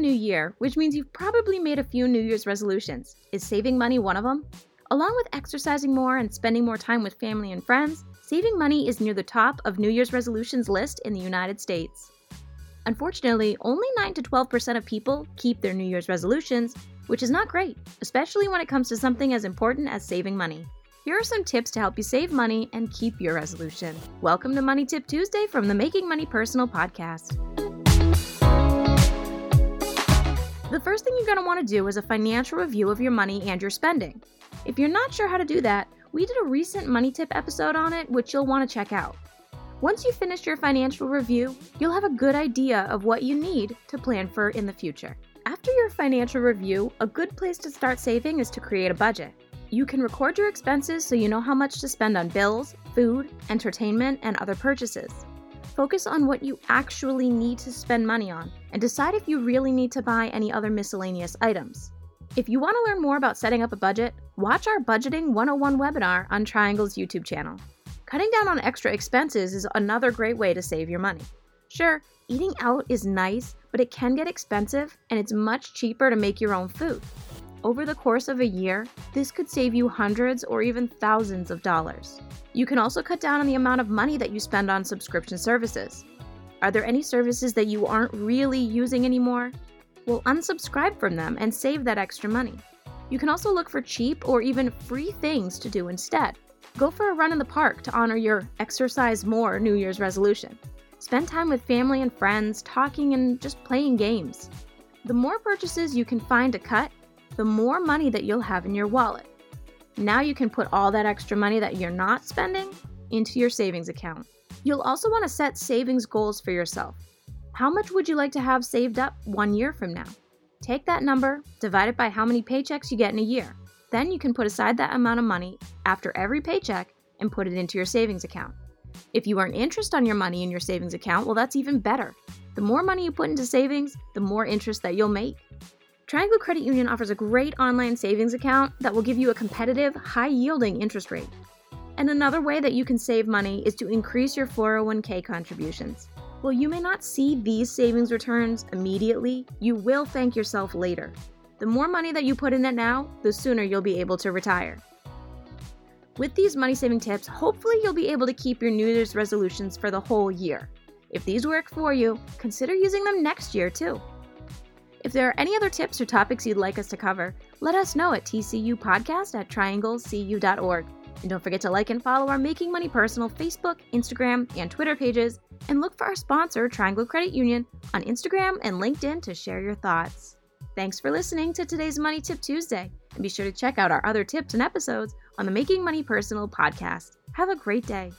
new year, which means you've probably made a few New Year's resolutions. Is saving money one of them? Along with exercising more and spending more time with family and friends, saving money is near the top of New Year's resolutions list in the United States. Unfortunately, only 9 to 12% of people keep their New Year's resolutions, which is not great, especially when it comes to something as important as saving money. Here are some tips to help you save money and keep your resolution. Welcome to Money Tip Tuesday from the Making Money Personal podcast. The first thing you're going to want to do is a financial review of your money and your spending. If you're not sure how to do that, we did a recent Money Tip episode on it, which you'll want to check out. Once you finish your financial review, you'll have a good idea of what you need to plan for in the future. After your financial review, a good place to start saving is to create a budget. You can record your expenses so you know how much to spend on bills, food, entertainment, and other purchases. Focus on what you actually need to spend money on and decide if you really need to buy any other miscellaneous items. If you want to learn more about setting up a budget, watch our Budgeting 101 webinar on Triangle's YouTube channel. Cutting down on extra expenses is another great way to save your money. Sure, eating out is nice, but it can get expensive and it's much cheaper to make your own food. Over the course of a year, this could save you hundreds or even thousands of dollars. You can also cut down on the amount of money that you spend on subscription services. Are there any services that you aren't really using anymore? Well, unsubscribe from them and save that extra money. You can also look for cheap or even free things to do instead. Go for a run in the park to honor your exercise more New Year's resolution. Spend time with family and friends, talking and just playing games. The more purchases you can find to cut, the more money that you'll have in your wallet. Now you can put all that extra money that you're not spending into your savings account. You'll also want to set savings goals for yourself. How much would you like to have saved up one year from now? Take that number, divide it by how many paychecks you get in a year. Then you can put aside that amount of money after every paycheck and put it into your savings account. If you earn interest on your money in your savings account, well, that's even better. The more money you put into savings, the more interest that you'll make. Triangle Credit Union offers a great online savings account that will give you a competitive, high yielding interest rate. And another way that you can save money is to increase your 401k contributions. While you may not see these savings returns immediately, you will thank yourself later. The more money that you put in it now, the sooner you'll be able to retire. With these money saving tips, hopefully you'll be able to keep your New Year's resolutions for the whole year. If these work for you, consider using them next year too. If there are any other tips or topics you'd like us to cover, let us know at tcupodcast at trianglecu.org. And don't forget to like and follow our Making Money Personal Facebook, Instagram, and Twitter pages, and look for our sponsor, Triangle Credit Union, on Instagram and LinkedIn to share your thoughts. Thanks for listening to today's Money Tip Tuesday, and be sure to check out our other tips and episodes on the Making Money Personal podcast. Have a great day.